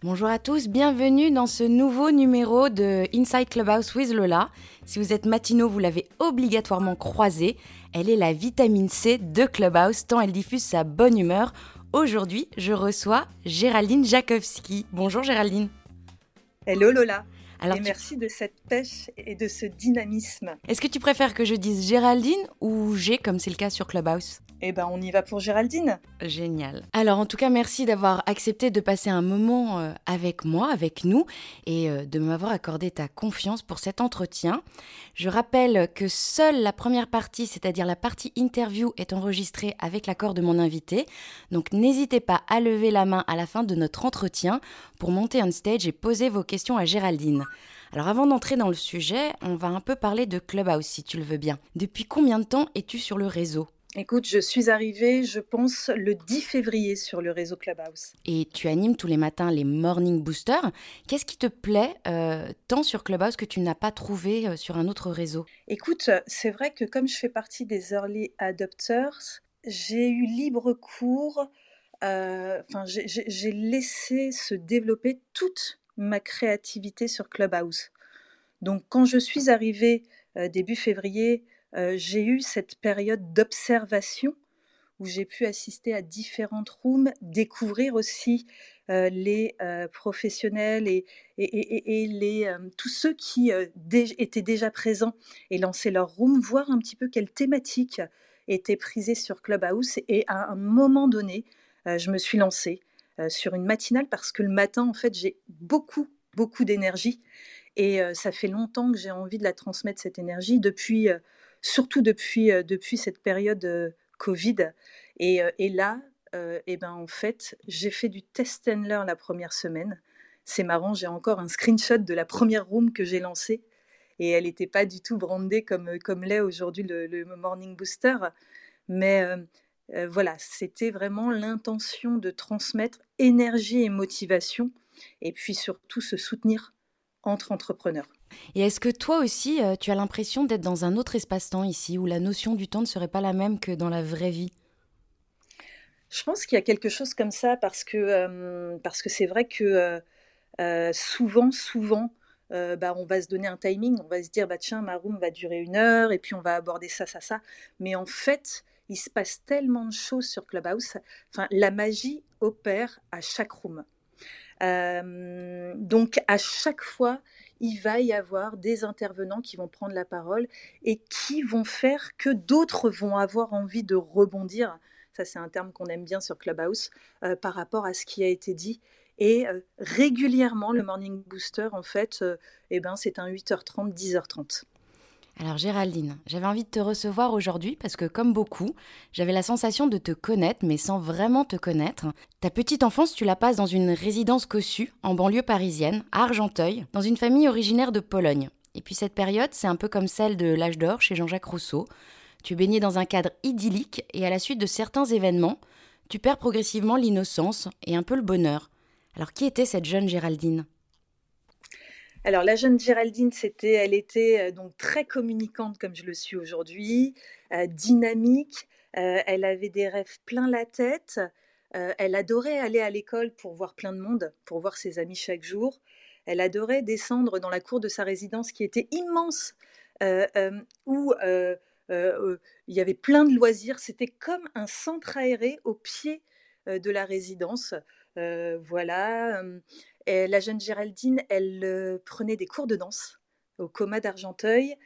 Bonjour à tous, bienvenue dans ce nouveau numéro de Inside Clubhouse with Lola. Si vous êtes matinaux, vous l'avez obligatoirement croisée. Elle est la vitamine C de Clubhouse tant elle diffuse sa bonne humeur. Aujourd'hui, je reçois Géraldine Jakowski. Bonjour Géraldine. Hello Lola. Et merci de cette pêche et de ce dynamisme. Est-ce que tu préfères que je dise Géraldine ou G comme c'est le cas sur Clubhouse? Eh ben, on y va pour Géraldine. Génial. Alors, en tout cas, merci d'avoir accepté de passer un moment euh, avec moi, avec nous, et euh, de m'avoir accordé ta confiance pour cet entretien. Je rappelle que seule la première partie, c'est-à-dire la partie interview, est enregistrée avec l'accord de mon invité. Donc, n'hésitez pas à lever la main à la fin de notre entretien pour monter on stage et poser vos questions à Géraldine. Alors avant d'entrer dans le sujet, on va un peu parler de Clubhouse si tu le veux bien. Depuis combien de temps es-tu sur le réseau? Écoute, je suis arrivée, je pense, le 10 février sur le réseau Clubhouse. Et tu animes tous les matins les Morning Boosters. Qu'est-ce qui te plaît euh, tant sur Clubhouse que tu n'as pas trouvé euh, sur un autre réseau? Écoute, c'est vrai que comme je fais partie des early adopters, j'ai eu libre cours, euh, enfin, j'ai laissé se développer toute ma créativité sur Clubhouse. Donc quand je suis arrivée début février, j'ai eu cette période d'observation où j'ai pu assister à différentes rooms, découvrir aussi les professionnels et, les, tous ceux qui étaient déjà présents et lancer leur room, voir un petit peu quelles thématiques étaient prisées sur Clubhouse. Et à un moment donné, je me suis lancée sur une matinale parce que le matin, en fait, j'ai beaucoup, beaucoup d'énergie. Et ça fait longtemps que j'ai envie de la transmettre, cette énergie, depuis surtout depuis, depuis cette période Covid. Et, et là, et ben en fait, j'ai fait du test and learn la première semaine. C'est marrant, j'ai encore un screenshot de la première room que j'ai lancée et elle n'était pas du tout brandée comme, comme l'est aujourd'hui le, Morning Booster. Mais voilà, c'était vraiment l'intention de transmettre énergie et motivation et puis surtout se soutenir entre entrepreneurs. Et est-ce que toi aussi, euh, tu as l'impression d'être dans un autre espace-temps ici, où la notion du temps ne serait pas la même que dans la vraie vie? Je pense qu'il y a quelque chose comme ça, parce que euh, parce que c'est vrai que euh, souvent, souvent, bah, on va se donner un timing, on va se dire, bah, tiens, ma room va durer une heure, et puis on va aborder ça, ça, ça. Mais en fait, il se passe tellement de choses sur Clubhouse. Enfin, la magie opère à chaque room. donc, à chaque fois, il va y avoir des intervenants qui vont prendre la parole et qui vont faire que d'autres vont avoir envie de rebondir. Ça, c'est un terme qu'on aime bien sur Clubhouse euh, par rapport à ce qui a été dit. Et euh, régulièrement, le Morning Booster, en fait, euh, eh ben, c'est un 8h30, 10h30. Alors Géraldine, j'avais envie de te recevoir aujourd'hui parce que comme beaucoup, j'avais la sensation de te connaître mais sans vraiment te connaître. Ta petite enfance, tu la passes dans une résidence cossue en banlieue parisienne, à Argenteuil, dans une famille originaire de Pologne. Et puis cette période, c'est un peu comme celle de l'âge d'or chez Jean-Jacques Rousseau. Tu baignais dans un cadre idyllique et à la suite de certains événements, tu perds progressivement l'innocence et un peu le bonheur. Alors qui était cette jeune Géraldine? Alors la jeune Géraldine, c'était, elle était euh, donc très communicante comme je le suis aujourd'hui, euh, dynamique. Euh, elle avait des rêves plein la tête. elle adorait aller à l'école pour voir plein de monde, pour voir ses amis chaque jour. Elle adorait descendre dans la cour de sa résidence qui était immense, où il y avait plein de loisirs. C'était comme un centre aéré au pied de la résidence. voilà la jeune Géraldine, elle euh, prenait des cours de danse au coma d'Argenteuil,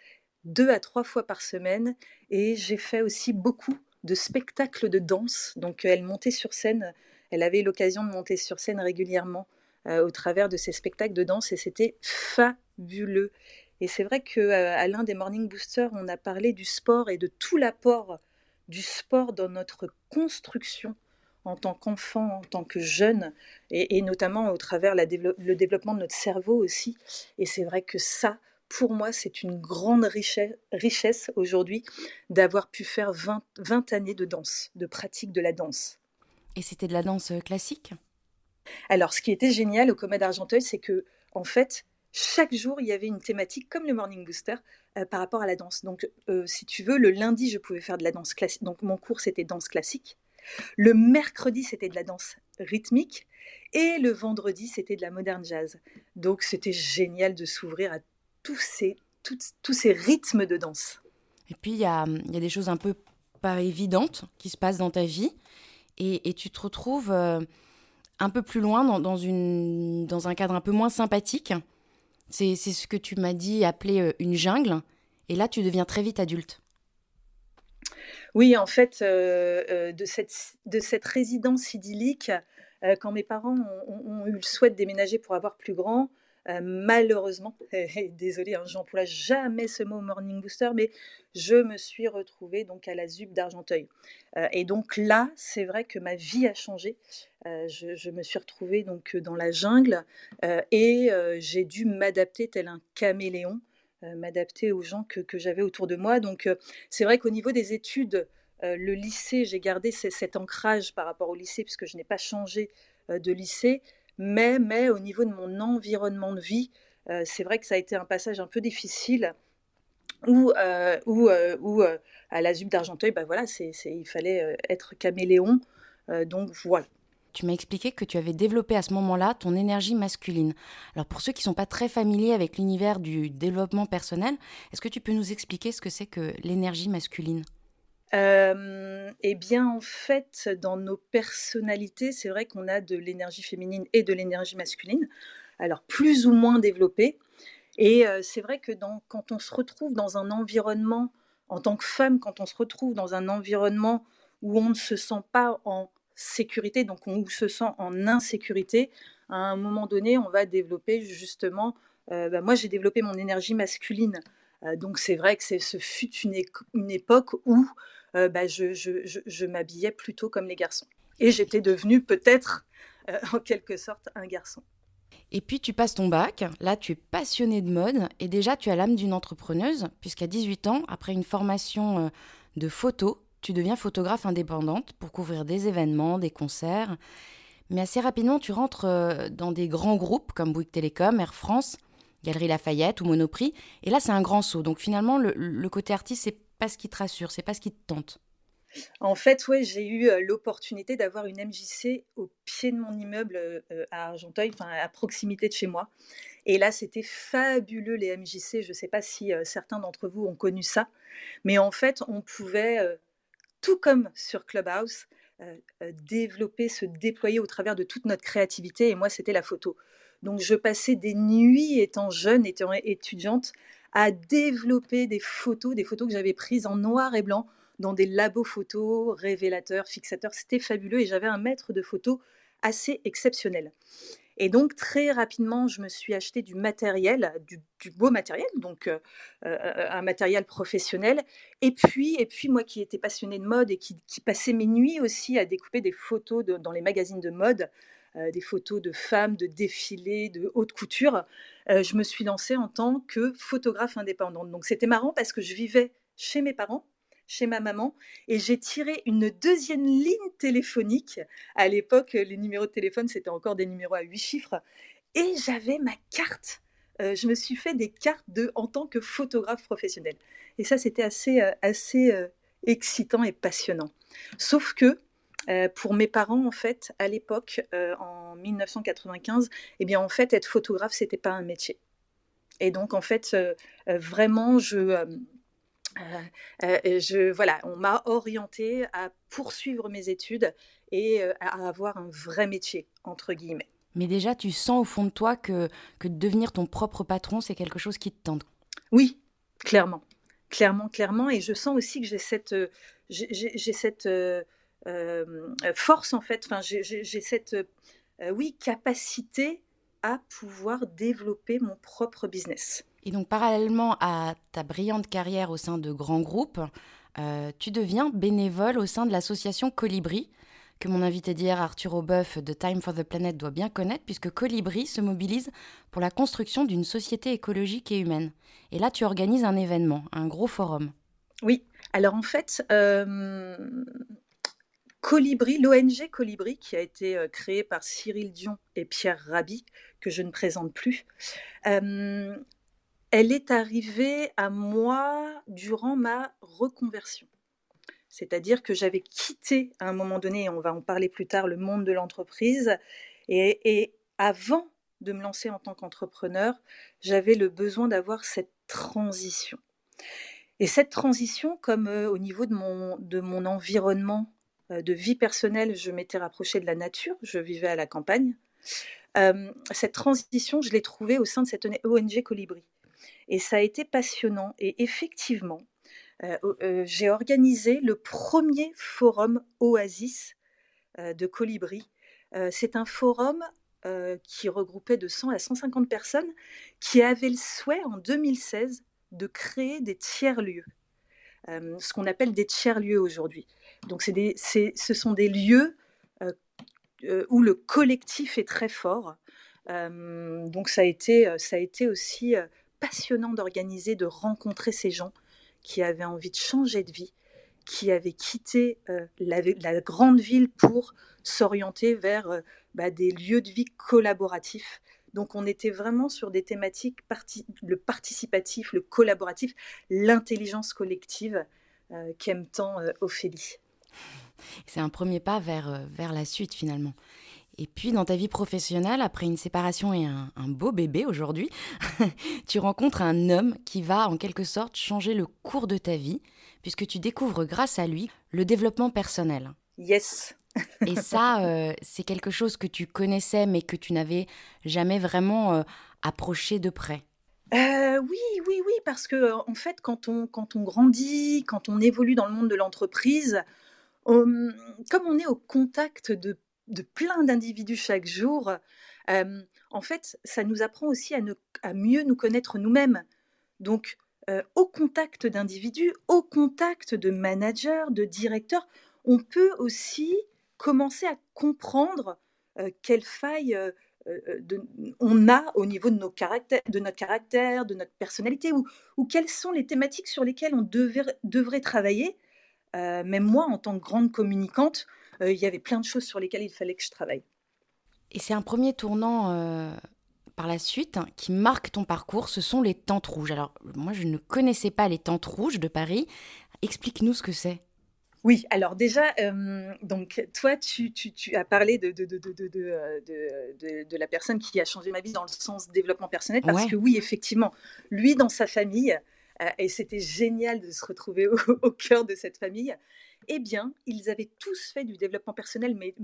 deux à trois fois par semaine. Et j'ai fait aussi beaucoup de spectacles de danse. Donc elle montait sur scène, elle avait l'occasion de monter sur scène régulièrement euh, au travers de ces spectacles de danse et c'était fabuleux. Et c'est vrai qu'à euh, à l'un des Morning Boosters, on a parlé du sport et de tout l'apport du sport dans notre construction en tant qu'enfant, en tant que jeune, et, notamment au travers le développement de notre cerveau aussi. Et c'est vrai que ça, pour moi, c'est une grande richesse, richesse aujourd'hui d'avoir pu faire 20, 20 années de danse, de pratique de la danse. Et c'était de la danse euh, classique? Alors, ce qui était génial au Coma d'Argenteuil, c'est que, en fait, chaque jour, il y avait une thématique, comme le Morning Booster, euh, par rapport à la danse. Donc, euh, si tu veux, le lundi, je pouvais faire de la danse classique. Donc, mon cours, c'était danse classique. Le mercredi, c'était de la danse rythmique. Et le vendredi, c'était de la moderne jazz. Donc c'était génial de s'ouvrir à tous ces, tous ces rythmes de danse. Et puis, il y a, y a, des choses un peu pas évidentes qui se passent dans ta vie. Et, tu te retrouves euh, un peu plus loin dans, dans, une, dans un cadre un peu moins sympathique. C'est ce que tu m'as dit appeler euh, une jungle. Et là, tu deviens très vite adulte. Oui, en fait, euh, de, cette, de cette résidence idyllique, quand mes parents ont, eu le souhait de déménager pour avoir plus grand, euh, malheureusement, désolé, hein, j'emploie jamais ce mot morning booster, mais je me suis retrouvée donc à la ZUB d'Argenteuil. Euh, et donc là, c'est vrai que ma vie a changé. Euh, je, me suis retrouvée donc dans la jungle et j'ai dû m'adapter tel un caméléon, m'adapter aux gens que, que j'avais autour de moi. Donc c'est vrai qu'au niveau des études, le lycée, j'ai gardé cet ancrage par rapport au lycée puisque je n'ai pas changé de lycée. Mais, mais au niveau de mon environnement de vie, euh, c'est vrai que ça a été un passage un peu difficile euh, où, euh, où à la ZUB d'Argenteuil, bah voilà, c'est, il fallait être caméléon. donc voilà. Tu m'as expliqué que tu avais développé à ce moment-là ton énergie masculine. Alors pour ceux qui ne sont pas très familiers avec l'univers du développement personnel, est-ce que tu peux nous expliquer ce que c'est que l'énergie masculine? Euh, eh bien, en fait, dans nos personnalités, c'est vrai qu'on a de l'énergie féminine et de l'énergie masculine, alors plus ou moins développée. Et euh, c'est vrai que quand on se retrouve dans un environnement, en tant que femme, quand on se retrouve dans un environnement où on ne se sent pas en sécurité, donc on se sent en insécurité, à un moment donné, on va développer justement, euh, bah, moi j'ai développé mon énergie masculine. donc c'est vrai que ce fut une, une époque où euh, bah, je, m'habillais plutôt comme les garçons. Et j'étais devenue peut-être, euh, en quelque sorte, un garçon. Et puis tu passes ton bac, là tu es passionnée de mode et déjà tu as l'âme d'une entrepreneuse puisqu'à 18 ans, après une formation euh, de photo, tu deviens photographe indépendante pour couvrir des événements, des concerts. Mais assez rapidement, tu rentres dans des grands groupes comme Bouygues Télécom, Air France, Galerie Lafayette ou Monoprix. Et là, c'est un grand saut. Donc finalement, le, côté artiste, c'est pas ce qui te rassure, c'est pas ce qui te tente. En fait, ouais, j'ai eu euh, l'opportunité d'avoir une MJC au pied de mon immeuble euh, à Argenteuil, enfin à proximité de chez moi. Et là, c'était fabuleux les MJC. Je ne sais pas si euh, certains d'entre vous ont connu ça, mais en fait, on pouvait, tout comme sur Clubhouse, développer, se déployer au travers de toute notre créativité. Et moi, c'était la photo. Donc, je passais des nuits étant jeune, étant étudiante, à développer des photos, des photos que j'avais prises en noir et blanc dans des labos photos, révélateurs, fixateurs. C'était fabuleux et j'avais un maître de photos assez exceptionnel. Et donc très rapidement, je me suis acheté du matériel, du, beau matériel, donc euh, euh, un matériel professionnel. Et puis, et puis moi qui étais passionnée de mode et qui, passais mes nuits aussi à découper des photos dans les magazines de mode, euh, des photos de femmes, de défilés, de haute couture, euh, je me suis lancée en tant que photographe indépendante. Donc c'était marrant parce que je vivais chez mes parents, chez ma maman, et j'ai tiré une deuxième ligne téléphonique. À l'époque, les numéros de téléphone, c'était encore des numéros à huit chiffres, et j'avais ma carte. Euh, je me suis fait des cartes de, en tant que photographe professionnel. Et ça, c'était assez, assez excitant et passionnant. Sauf que euh, pour mes parents, en fait, à l'époque, euh, en 1995, eh bien, en fait, être photographe, c'était pas un métier. Et donc, en fait, euh, vraiment, je, je, voilà, on m'a orienté à poursuivre mes études et à avoir un vrai métier, entre guillemets. Mais déjà, tu sens au fond de toi que, que devenir ton propre patron, c'est quelque chose qui te tente. Oui, clairement. Clairement, clairement. Et je sens aussi que j'ai cette, j'ai cette euh, force en fait. Enfin, j'ai cette euh, oui capacité à pouvoir développer mon propre business. Et donc parallèlement à ta brillante carrière au sein de grands groupes, euh, tu deviens bénévole au sein de l'association Colibri, que mon invité d'hier Arthur Aubeuf de Time for the Planet doit bien connaître, puisque Colibri se mobilise pour la construction d'une société écologique et humaine. Et là, tu organises un événement, un gros forum. Oui, alors en fait, Colibri, l'ONG Colibri, qui a été euh, créée par Cyril Dion et Pierre Rabhi, que je ne présente plus, euh, elle est arrivée à moi durant ma reconversion. C'est-à-dire que j'avais quitté à un moment donné, et on va en parler plus tard, le monde de l'entreprise. Et, avant de me lancer en tant qu'entrepreneur, j'avais le besoin d'avoir cette transition. Et cette transition, comme euh, au niveau de mon, environnement euh, de vie personnelle, je m'étais rapprochée de la nature, je vivais à la campagne, euh, cette transition, je l'ai trouvée au sein de cette ONG Colibri. Et ça a été passionnant. Et effectivement, euh, euh, j'ai organisé le premier forum Oasis euh, de Colibri. C'est un forum qui regroupait de 100 à 150 personnes qui avaient le souhait en 2016 de créer des tiers-lieux, ce qu'on appelle des tiers-lieux aujourd'hui. Donc ce sont des lieux où le collectif est très fort. donc ça a été, ça a été aussi passionnant d'organiser, de rencontrer ces gens qui avaient envie de changer de vie, qui avaient quitté euh, la, grande ville pour s'orienter vers euh, bah, des lieux de vie collaboratifs. Donc on était vraiment sur des thématiques, le participatif, le collaboratif, l'intelligence collective euh, qu'aime tant Ophélie. C'est un premier pas vers, vers la suite finalement. Et puis dans ta vie professionnelle, après une séparation et un, beau bébé aujourd'hui, tu rencontres un homme qui va en quelque sorte changer le cours de ta vie, puisque tu découvres grâce à lui le développement personnel. Yes. et ça, euh, c'est quelque chose que tu connaissais mais que tu n'avais jamais vraiment euh, approché de près. Euh, oui, oui, oui, parce que en fait, quand on, quand on grandit, quand on évolue dans le monde de l'entreprise, hum, comme on est au contact de de plein d'individus chaque jour, en fait, ça nous apprend aussi à, mieux nous connaître nous-mêmes. Donc, au contact d'individus, au contact de managers, de directeurs, on peut aussi commencer à comprendre quelles failles on a au niveau de, nos caractères, de notre caractère, de notre personnalité, ou, quelles sont les thématiques sur lesquelles on devrait travailler. même moi, en tant que grande communicante, il y avait plein de choses sur lesquelles il fallait que je travaille. Et c'est un premier tournant euh, par la suite hein, qui marque ton parcours, ce sont les tentes rouges. Alors moi je ne connaissais pas les tentes rouges de Paris. Explique-nous ce que c'est. Oui, alors déjà, euh, donc toi, tu, as parlé de de, de, la personne qui a changé ma vie dans le sens développement personnel, parce que oui, effectivement, lui, dans sa famille, et c'était génial de se retrouver au, cœur de cette famille, eh bien, ils avaient tous fait du développement personnel, mais,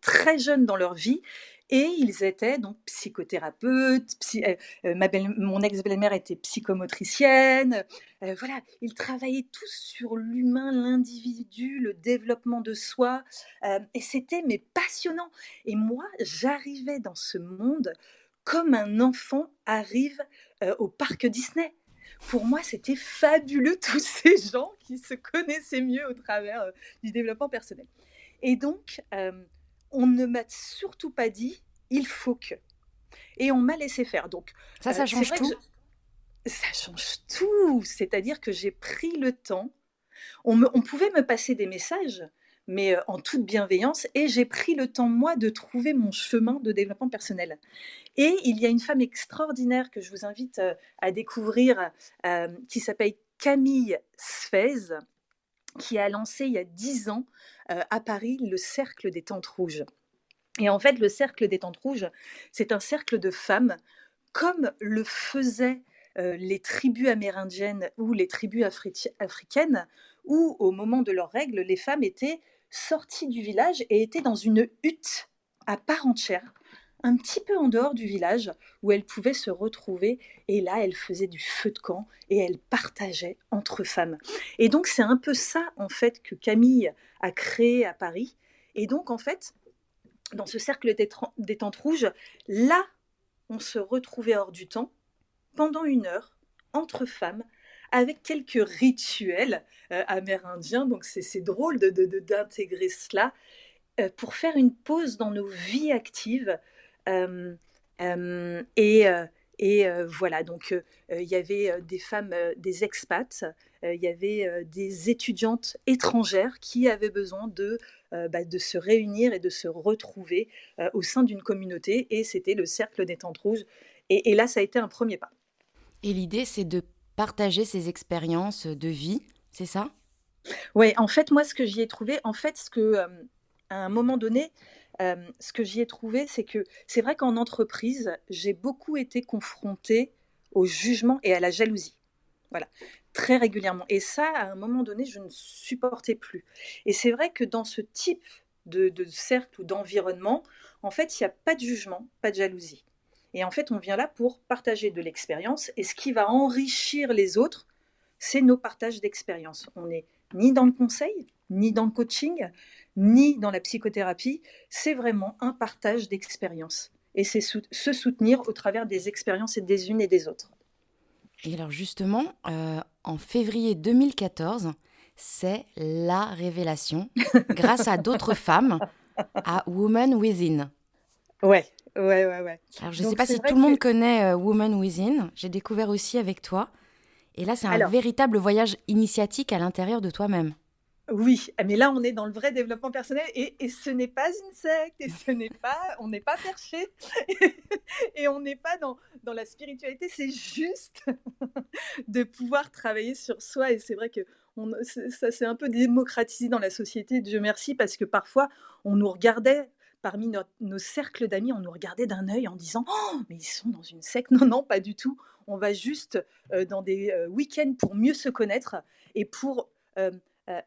très jeunes dans leur vie, et ils étaient donc psychothérapeutes, euh, euh, ma mon ex-belle-mère était psychomotricienne, euh, voilà, ils travaillaient tous sur l'humain, l'individu, le développement de soi, et c'était mais passionnant. Et moi, j'arrivais dans ce monde comme un enfant arrive au parc Disney pour moi, c'était fabuleux tous ces gens qui se connaissaient mieux au travers euh, du développement personnel. Et donc, euh, on ne m'a surtout pas dit il faut que. Et on m'a laissé faire. Donc, ça, ça euh, change tout. Ça change tout. C'est-à-dire que j'ai pris le temps. On, on pouvait me passer des messages, mais en toute bienveillance, et j'ai pris le temps, moi, de trouver mon chemin de développement personnel. Et il y a une femme extraordinaire que je vous invite à découvrir, qui s'appelle Camille Sfez, qui a lancé il y a dix ans à Paris le Cercle des Tentes Rouges. Et en fait, le Cercle des Tentes Rouges, c'est un cercle de femmes, comme le faisaient les tribus amérindiennes ou les tribus africaines, où au moment de leurs règles, les femmes étaient sorties du village et étaient dans une hutte à part entière, un petit peu en dehors du village, où elles pouvaient se retrouver. Et là, elles faisaient du feu de camp et elles partageaient entre femmes. Et donc, c'est un peu ça, en fait, que Camille a créé à Paris. Et donc, en fait, dans ce cercle des tentes rouges, là, on se retrouvait hors du temps, pendant une heure, entre femmes, avec quelques rituels euh, amérindiens. Donc c'est drôle d'intégrer de, cela euh, pour faire une pause dans nos vies actives. Euh, et, et voilà, donc il y avait des femmes, des expats, il y avait des étudiantes étrangères qui avaient besoin de, bah, de se réunir et de se retrouver au sein d'une communauté. Et c'était le cercle des tentes rouges. Et, et là, ça a été un premier pas. Et l'idée, c'est de partager ses expériences de vie, c'est ça? Oui, en fait, moi, ce que j'y ai trouvé, en fait, ce que, à un moment donné, ce que j'y ai trouvé, c'est que c'est vrai qu'en entreprise, j'ai beaucoup été confrontée au jugement et à la jalousie. Voilà, très régulièrement. Et ça, à un moment donné, je ne supportais plus. Et c'est vrai que dans ce type de, de cercle ou d'environnement, en fait, il n'y a pas de jugement, pas de jalousie. Et en fait, on vient là pour partager de l'expérience. Et ce qui va enrichir les autres, c'est nos partages d'expérience. On n'est ni dans le conseil, ni dans le coaching, ni dans la psychothérapie. C'est vraiment un partage d'expérience. Et c'est se soutenir au travers des expériences des unes et des autres. Et alors justement, euh, en février 2014, c'est la révélation, grâce à d'autres femmes, à Woman Within. Ouais, ouais, ouais, ouais. Alors je ne sais pas si tout le monde connaît euh, Woman Within. J'ai découvert aussi avec toi. Et là, c'est un véritable voyage initiatique à l'intérieur de toi-même. Oui, mais là on est dans le vrai développement personnel et, ce n'est pas une secte et ce n'est pas, on n'est pas perché et on n'est pas dans, dans la spiritualité, c'est juste de pouvoir travailler sur soi et c'est vrai que on, ça s'est un peu démocratisé dans la société, Dieu merci, parce que parfois on nous regardait parmi nos cercles d'amis, on nous regardait d'un œil en disant oh, mais ils sont dans une secte. Non, non, pas du tout. On va juste euh, dans des euh, week-ends pour mieux se connaître et pour euh,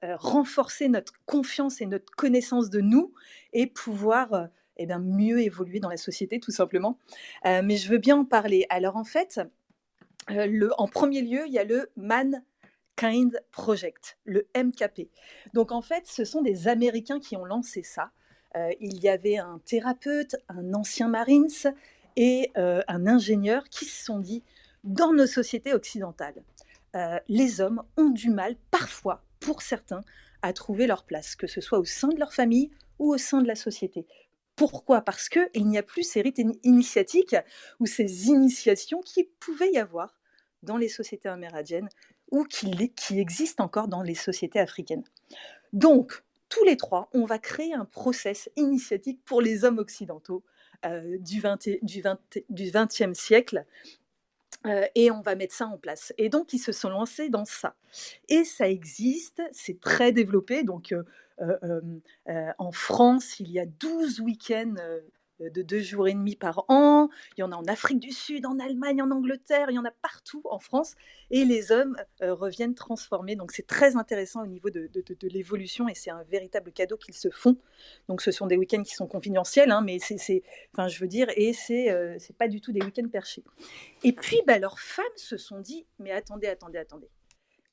renforcer notre confiance et notre connaissance de nous et pouvoir eh bien, mieux évoluer dans la société, tout simplement. mais je veux bien en parler. Alors en fait, le, en premier lieu, il y a le Mankind Project, le MKP. Donc en fait, ce sont des Américains qui ont lancé ça. Il y avait un thérapeute, un ancien Marines et un ingénieur qui se sont dit, dans nos sociétés occidentales, les hommes ont du mal parfois pour certains, à trouver leur place, que ce soit au sein de leur famille ou au sein de la société. Pourquoi? Parce qu'il n'y a plus ces rites initiatiques ou ces initiations qui pouvaient y avoir dans les sociétés amérindiennes ou qui, qui existent encore dans les sociétés africaines. Donc, tous les trois, on va créer un process initiatique pour les hommes occidentaux euh, du, 20, du, 20, du 20e siècle euh, et on va mettre ça en place. Et donc, ils se sont lancés dans ça. Et ça existe, c'est très développé. Donc, euh, en France, il y a 12 week-ends de deux jours et demi par an. Il y en a en Afrique du Sud, en Allemagne, en Angleterre, il y en a partout en France. Et les hommes euh, reviennent transformés. Donc c'est très intéressant au niveau de, l'évolution et c'est un véritable cadeau qu'ils se font. Donc ce sont des week-ends qui sont confidentiels, hein, mais c'est, enfin je veux dire, et c'est, euh, c'est pas du tout des week-ends perchés. Et puis bah, leurs femmes se sont dit, mais attendez, attendez, attendez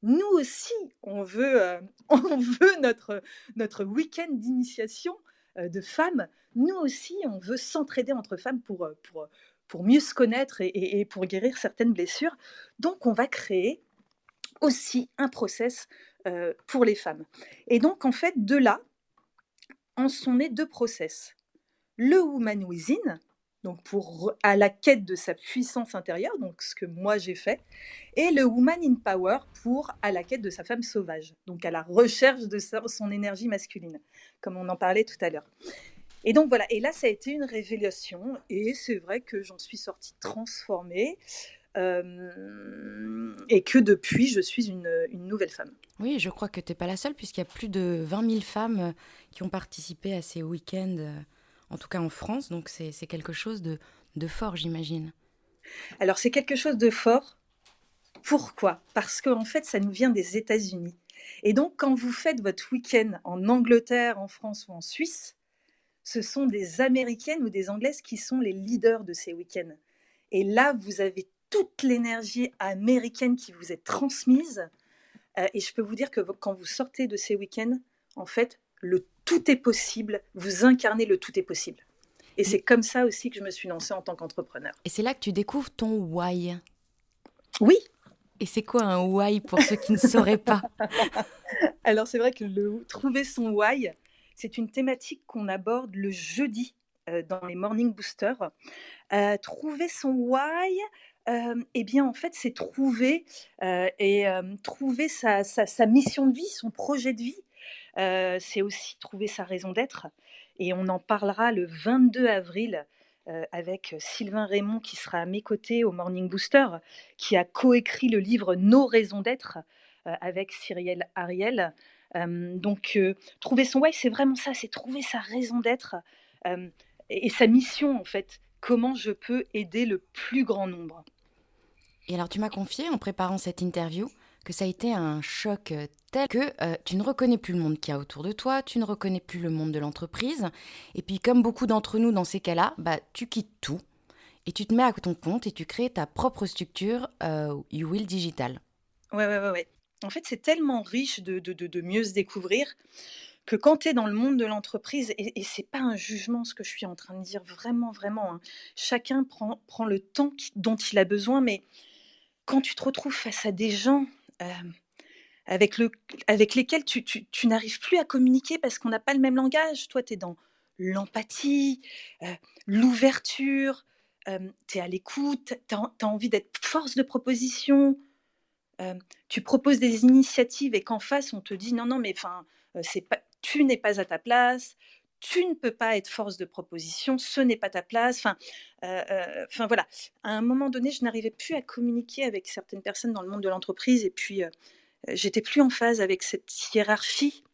nous aussi, on veut, euh, on veut notre, notre week-end d'initiation de femmes nous aussi, on veut s'entraider entre femmes pour, euh, pour, pour mieux se connaître et, pour guérir certaines blessures. Donc, on va créer aussi un process euh, pour les femmes. Et donc, en fait, de là, en sont nés deux process. Le Woman Within, donc pour à la quête de sa puissance intérieure, donc ce que moi j'ai fait, et le Woman in Power pour à la quête de sa femme sauvage, donc à la recherche de son énergie masculine, comme on en parlait tout à l'heure. Et donc voilà, et là ça a été une révélation, et c'est vrai que j'en suis sortie transformée. Euh, et que depuis, je suis une, nouvelle femme. Oui, je crois que tu n'es pas la seule, puisqu'il y a plus de 20 000 femmes qui ont participé à ces week-ends, euh, en tout cas en France, donc c'est quelque chose de, de fort, j'imagine. Alors c'est quelque chose de fort. Pourquoi? Parce qu'en en fait, ça nous vient des États-Unis. Et donc, quand vous faites votre week-end en Angleterre, en France ou en Suisse, ce sont des Américaines ou des Anglaises qui sont les leaders de ces week-ends. Et là, vous avez toute l'énergie américaine qui vous est transmise. Euh, et je peux vous dire que quand vous sortez de ces week-ends, en fait, le tout est possible, vous incarnez le tout est possible. Et c'est comme ça aussi que je me suis lancée en tant qu'entrepreneur. Et c'est là que tu découvres ton why. Oui. Et c'est quoi un why pour ceux qui ne sauraient pas Alors c'est vrai que le trouver son why, c'est une thématique qu'on aborde le jeudi euh, dans les Morning Boosters. Euh, trouver son why, euh, eh bien, en fait, c'est trouver et trouver sa, mission de vie, son projet de vie. C'est aussi trouver sa raison d'être. Et on en parlera le 22 avril avec Sylvain Raymond qui sera à mes côtés au Morning Booster, qui a coécrit le livre Nos raisons d'être avec Cyrielle Ariel. donc, trouver son why, c'est vraiment ça, c'est trouver sa raison d'être et sa mission en fait. Comment je peux aider le plus grand nombre. Et alors, tu m'as confié en préparant cette interview que ça a été un choc tel que tu ne reconnais plus le monde qu'il y a autour de toi, tu ne reconnais plus le monde de l'entreprise. Et puis, comme beaucoup d'entre nous dans ces cas-là, bah, tu quittes tout et tu te mets à ton compte et tu crées ta propre structure You Will Digital. Ouais, ouais, ouais, ouais. En fait, c'est tellement riche de, de, de, mieux se découvrir que quand tu es dans le monde de l'entreprise, et, et c'est pas un jugement ce que je suis en train de dire, vraiment, vraiment, hein, chacun prend, prend le temps dont il a besoin, mais quand tu te retrouves face à des gens euh, avec, le, avec lesquels tu, n'arrives plus à communiquer parce qu'on n'a pas le même langage, toi tu es dans l'empathie, euh, l'ouverture, euh, tu es à l'écoute, tu as, envie d'être force de proposition, tu proposes des initiatives et qu'en face on te dit non, non, mais enfin, tu n'es pas à ta place, tu ne peux pas être force de proposition, ce n'est pas ta place. Enfin, enfin voilà. À un moment donné, je n'arrivais plus à communiquer avec certaines personnes dans le monde de l'entreprise et puis j'étais plus en phase avec cette hiérarchie.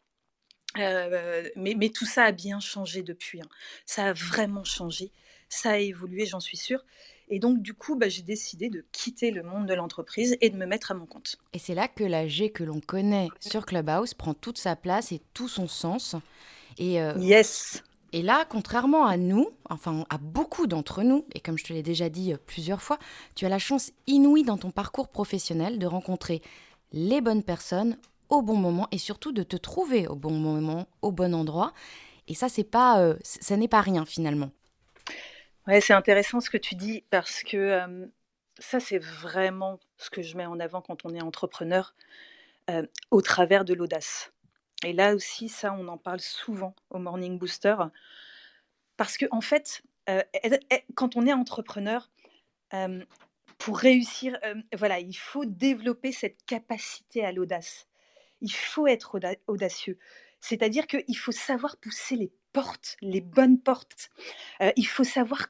mais, mais, tout ça a bien changé depuis. Hein. Ça a vraiment changé. Ça a évolué, j'en suis sûre. Et donc, du coup, bah, j'ai décidé de quitter le monde de l'entreprise et de me mettre à mon compte. Et c'est là que la G que l'on connaît sur Clubhouse prend toute sa place et tout son sens. Et, euh, yes. Et là, contrairement à nous, enfin à beaucoup d'entre nous, et comme je te l'ai déjà dit euh, plusieurs fois, tu as la chance inouïe dans ton parcours professionnel de rencontrer les bonnes personnes au bon moment et surtout de te trouver au bon moment, au bon endroit. Et ça, c'est pas, euh, ça n'est pas rien finalement. Ouais, c'est intéressant ce que tu dis parce que ça, c'est vraiment ce que je mets en avant quand on est entrepreneur au travers de l'audace. Et là aussi, ça, on en parle souvent au Morning Booster. Parce que, en fait, euh, quand on est entrepreneur, euh, pour réussir, euh, voilà, il faut développer cette capacité à l'audace. Il faut être audacieux. C'est-à-dire qu'il faut savoir pousser les portes, les bonnes portes. il faut savoir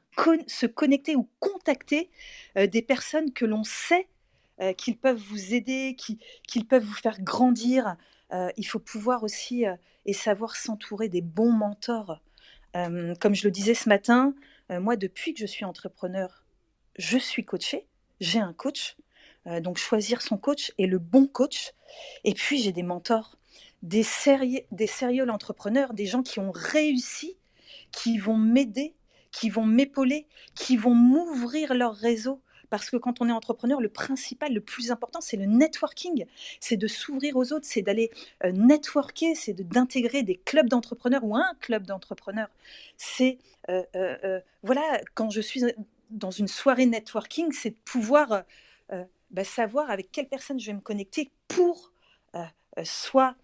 se connecter ou contacter des personnes que l'on sait qu'ils peuvent vous aider, qu'ils peuvent vous faire grandir, euh, il faut pouvoir aussi euh, et savoir s'entourer des bons mentors. Euh, comme je le disais ce matin, moi, depuis que je suis entrepreneur, je suis coachée, j'ai un coach. donc, choisir son coach et le bon coach. Et puis, j'ai des mentors, des sérieux, des sérieux entrepreneurs, des gens qui ont réussi, qui vont m'aider, qui vont m'épauler, qui vont m'ouvrir leur réseau, parce que quand on est entrepreneur, le principal, le plus important, c'est le networking. C'est de s'ouvrir aux autres, c'est d'aller euh, networker, c'est d'intégrer des clubs d'entrepreneurs ou un club d'entrepreneurs. C'est, euh, euh, voilà, quand je suis dans une soirée networking, c'est de pouvoir bah, savoir avec quelle personne je vais me connecter pour soit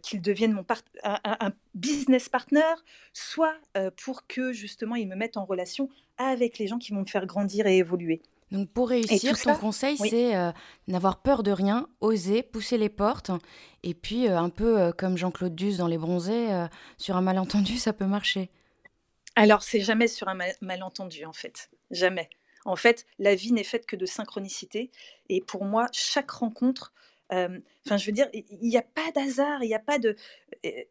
qu'ils deviennent mon un, business partner, soit pour que justement ils me mettent en relation avec les gens qui vont me faire grandir et évoluer. Donc pour réussir, ton conseil, c'est euh, n'avoir peur de rien, oser, pousser les portes. Et puis, euh, un peu euh, comme Jean-Claude Duss dans Les Bronzés, sur un malentendu, ça peut marcher. Alors, c'est jamais sur un malentendu, en fait. Jamais. En fait, la vie n'est faite que de synchronicité. Et pour moi, chaque rencontre, enfin, je veux dire, il n'y a pas d'hasard, il n'y a pas de.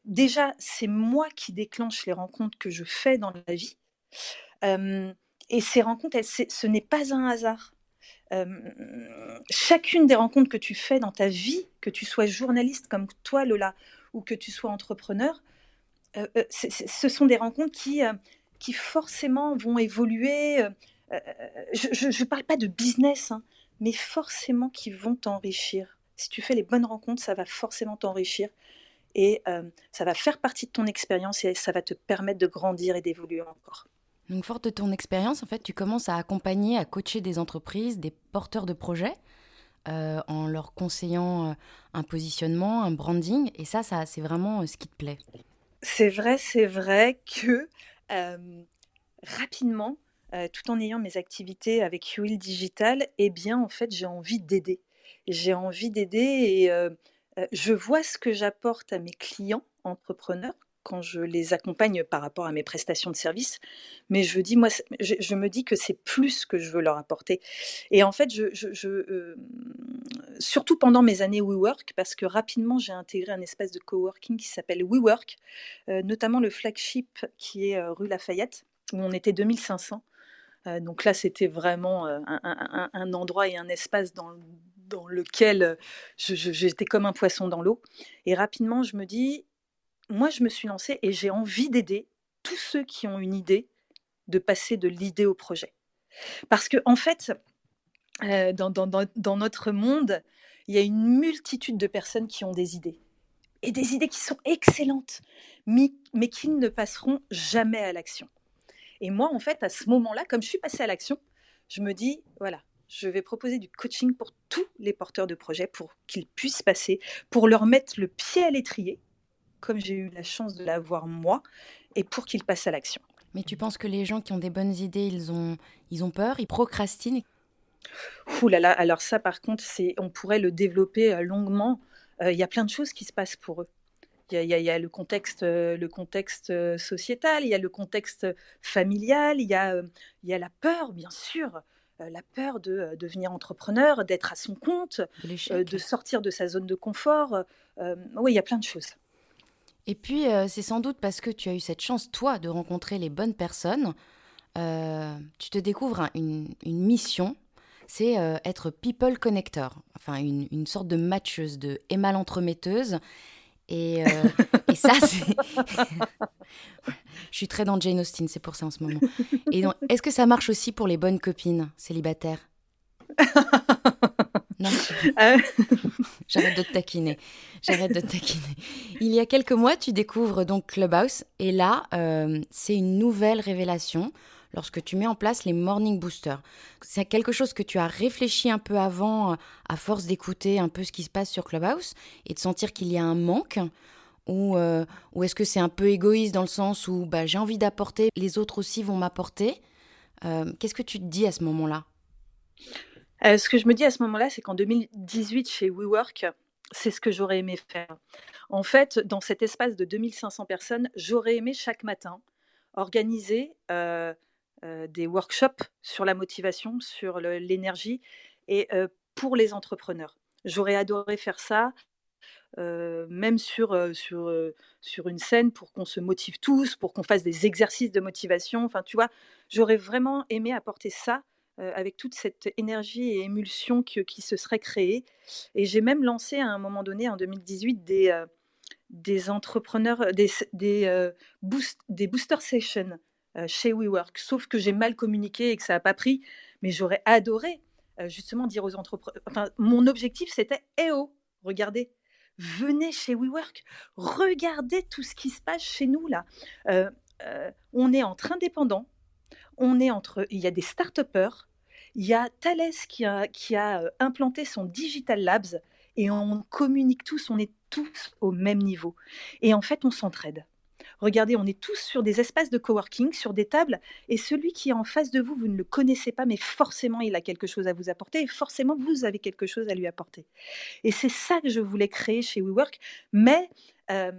Déjà, c'est moi qui déclenche les rencontres que je fais dans la vie et ces rencontres, ce n'est pas un hasard. chacune des rencontres que tu fais dans ta vie, que tu sois journaliste comme toi, Lola, ou que tu sois entrepreneur, euh, euh, ce sont des rencontres qui, euh, qui forcément vont évoluer. je ne parle pas de business, hein, mais forcément qui vont t'enrichir. Si tu fais les bonnes rencontres, ça va forcément t'enrichir et ça va faire partie de ton expérience et ça va te permettre de grandir et d'évoluer encore. Donc, forte de ton expérience, en fait, tu commences à accompagner, à coacher des entreprises, des porteurs de projets, euh, en leur conseillant euh, un positionnement, un branding. Et ça, ça c'est vraiment euh, ce qui te plaît. C'est vrai, c'est vrai que rapidement, tout en ayant mes activités avec UIL Digital, eh bien, en fait, j'ai envie d'aider. J'ai envie d'aider et je vois ce que j'apporte à mes clients entrepreneurs quand je les accompagne par rapport à mes prestations de service. Mais je dis, moi, je, me dis que c'est plus que je veux leur apporter. Et en fait, euh, surtout pendant mes années WeWork, parce que rapidement j'ai intégré un espace de coworking qui s'appelle WeWork, notamment le flagship qui est rue Lafayette, où on était 2500. donc là, c'était vraiment un, endroit et un espace dans lequel j'étais comme un poisson dans l'eau. Et rapidement, je me dis, moi, je me suis lancée et j'ai envie d'aider tous ceux qui ont une idée de passer de l'idée au projet. Parce que, en fait, euh, dans, notre monde, il y a une multitude de personnes qui ont des idées. Et des idées qui sont excellentes, mais, mais qui ne passeront jamais à l'action. Et moi, en fait, à ce moment-là, comme je suis passée à l'action, je me dis, voilà, je vais proposer du coaching pour tous les porteurs de projets pour qu'ils puissent passer, pour leur mettre le pied à l'étrier, comme j'ai eu la chance de l'avoir moi, et pour qu'ils passent à l'action. Mais tu penses que les gens qui ont des bonnes idées, ils ont, ils ont peur, ils procrastinent? Ouh là là, alors ça par contre, c'est, on pourrait le développer euh, longuement. Euh, il y a plein de choses qui se passent pour eux. Il y, y, a le contexte, euh, le contexte sociétal, il y a le contexte familial, il y a, il y a la peur, bien sûr. la peur de devenir entrepreneur, d'être à son compte, de sortir de sa zone de confort. oui, il y a plein de choses. Et puis, c'est sans doute parce que tu as eu cette chance, toi, de rencontrer les bonnes personnes. tu te découvres une, mission, c'est être people connector, enfin une, une, sorte de matcheuse, de Emma l'entremetteuse. Et, et ça, c'est... Je suis très dans Jane Austen, c'est pour ça en ce moment. Et donc, est-ce que ça marche aussi pour les bonnes copines célibataires? Euh. J'arrête de te taquiner. J'arrête de te taquiner. Il y a quelques mois, tu découvres donc Clubhouse et là, euh, c'est une nouvelle révélation lorsque tu mets en place les morning boosters. C'est quelque chose que tu as réfléchi un peu avant, euh, à force d'écouter un peu ce qui se passe sur Clubhouse et de sentir qu'il y a un manque ou, ou est-ce que c'est un peu égoïste dans le sens où bah, j'ai envie d'apporter, les autres aussi vont m'apporter Qu'est-ce que tu te dis à ce moment-là? Euh, ce que je me dis à ce moment-là, c'est qu'en 2018, chez WeWork, c'est ce que j'aurais aimé faire. En fait, dans cet espace de 2500 personnes, j'aurais aimé chaque matin organiser euh, euh, des workshops sur la motivation, sur l'énergie et pour les entrepreneurs. J'aurais adoré faire ça, même sur, sur, sur une scène pour qu'on se motive tous, pour qu'on fasse des exercices de motivation. Enfin, tu vois, j'aurais vraiment aimé apporter ça avec toute cette énergie et émulsion qui se serait créée. Et j'ai même lancé à un moment donné, en 2018, des, euh, des entrepreneurs, des, des, euh, des booster sessions chez WeWork. Sauf que j'ai mal communiqué et que ça n'a pas pris. Mais j'aurais adoré justement dire aux entrepreneurs. Enfin, mon objectif, c'était Eh oh, regardez, venez chez WeWork, regardez tout ce qui se passe chez nous là. on est entre indépendants, on est entre, il y a des start il y a Thales qui a, euh, implanté son Digital Labs et on communique tous, on est tous au même niveau. Et en fait, on s'entraide. Regardez, on est tous sur des espaces de coworking, sur des tables, et celui qui est en face de vous, vous ne le connaissez pas, mais forcément, il a quelque chose à vous apporter, et forcément, vous avez quelque chose à lui apporter. Et c'est ça que je voulais créer chez WeWork, mais euh,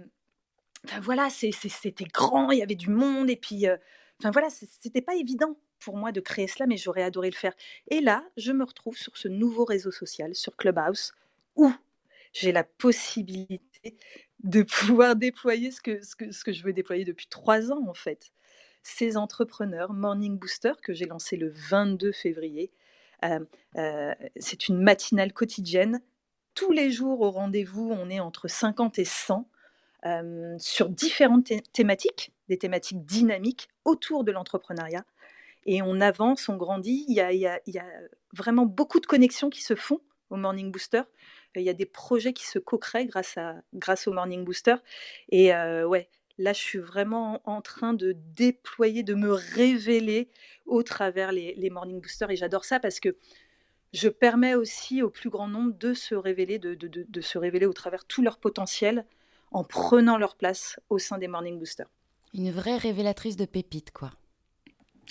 voilà, c'était grand, il y avait du monde, et puis euh, Enfin voilà, c'était pas évident pour moi de créer cela, mais j'aurais adoré le faire. Et là, je me retrouve sur ce nouveau réseau social, sur Clubhouse, où j'ai la possibilité de pouvoir déployer ce que, ce que, je veux déployer depuis trois ans en fait. Ces entrepreneurs, Morning Booster, que j'ai lancé le 22 février, euh, euh, c'est une matinale quotidienne. Tous les jours au rendez-vous, on est entre 50 et 100 euh, sur différentes thématiques, des thématiques dynamiques autour de l'entrepreneuriat. Et on avance, on grandit. Il y, a, vraiment beaucoup de connexions qui se font au Morning Booster. Il y a des projets qui se co-créent grâce, grâce au Morning Booster. Et euh, ouais, là, je suis vraiment en train de déployer, de me révéler au travers les, Morning Boosters. Et j'adore ça parce que je permets aussi au plus grand nombre de se révéler, de, de se révéler au travers tout leur potentiel en prenant leur place au sein des Morning Boosters. Une vraie révélatrice de pépites, quoi.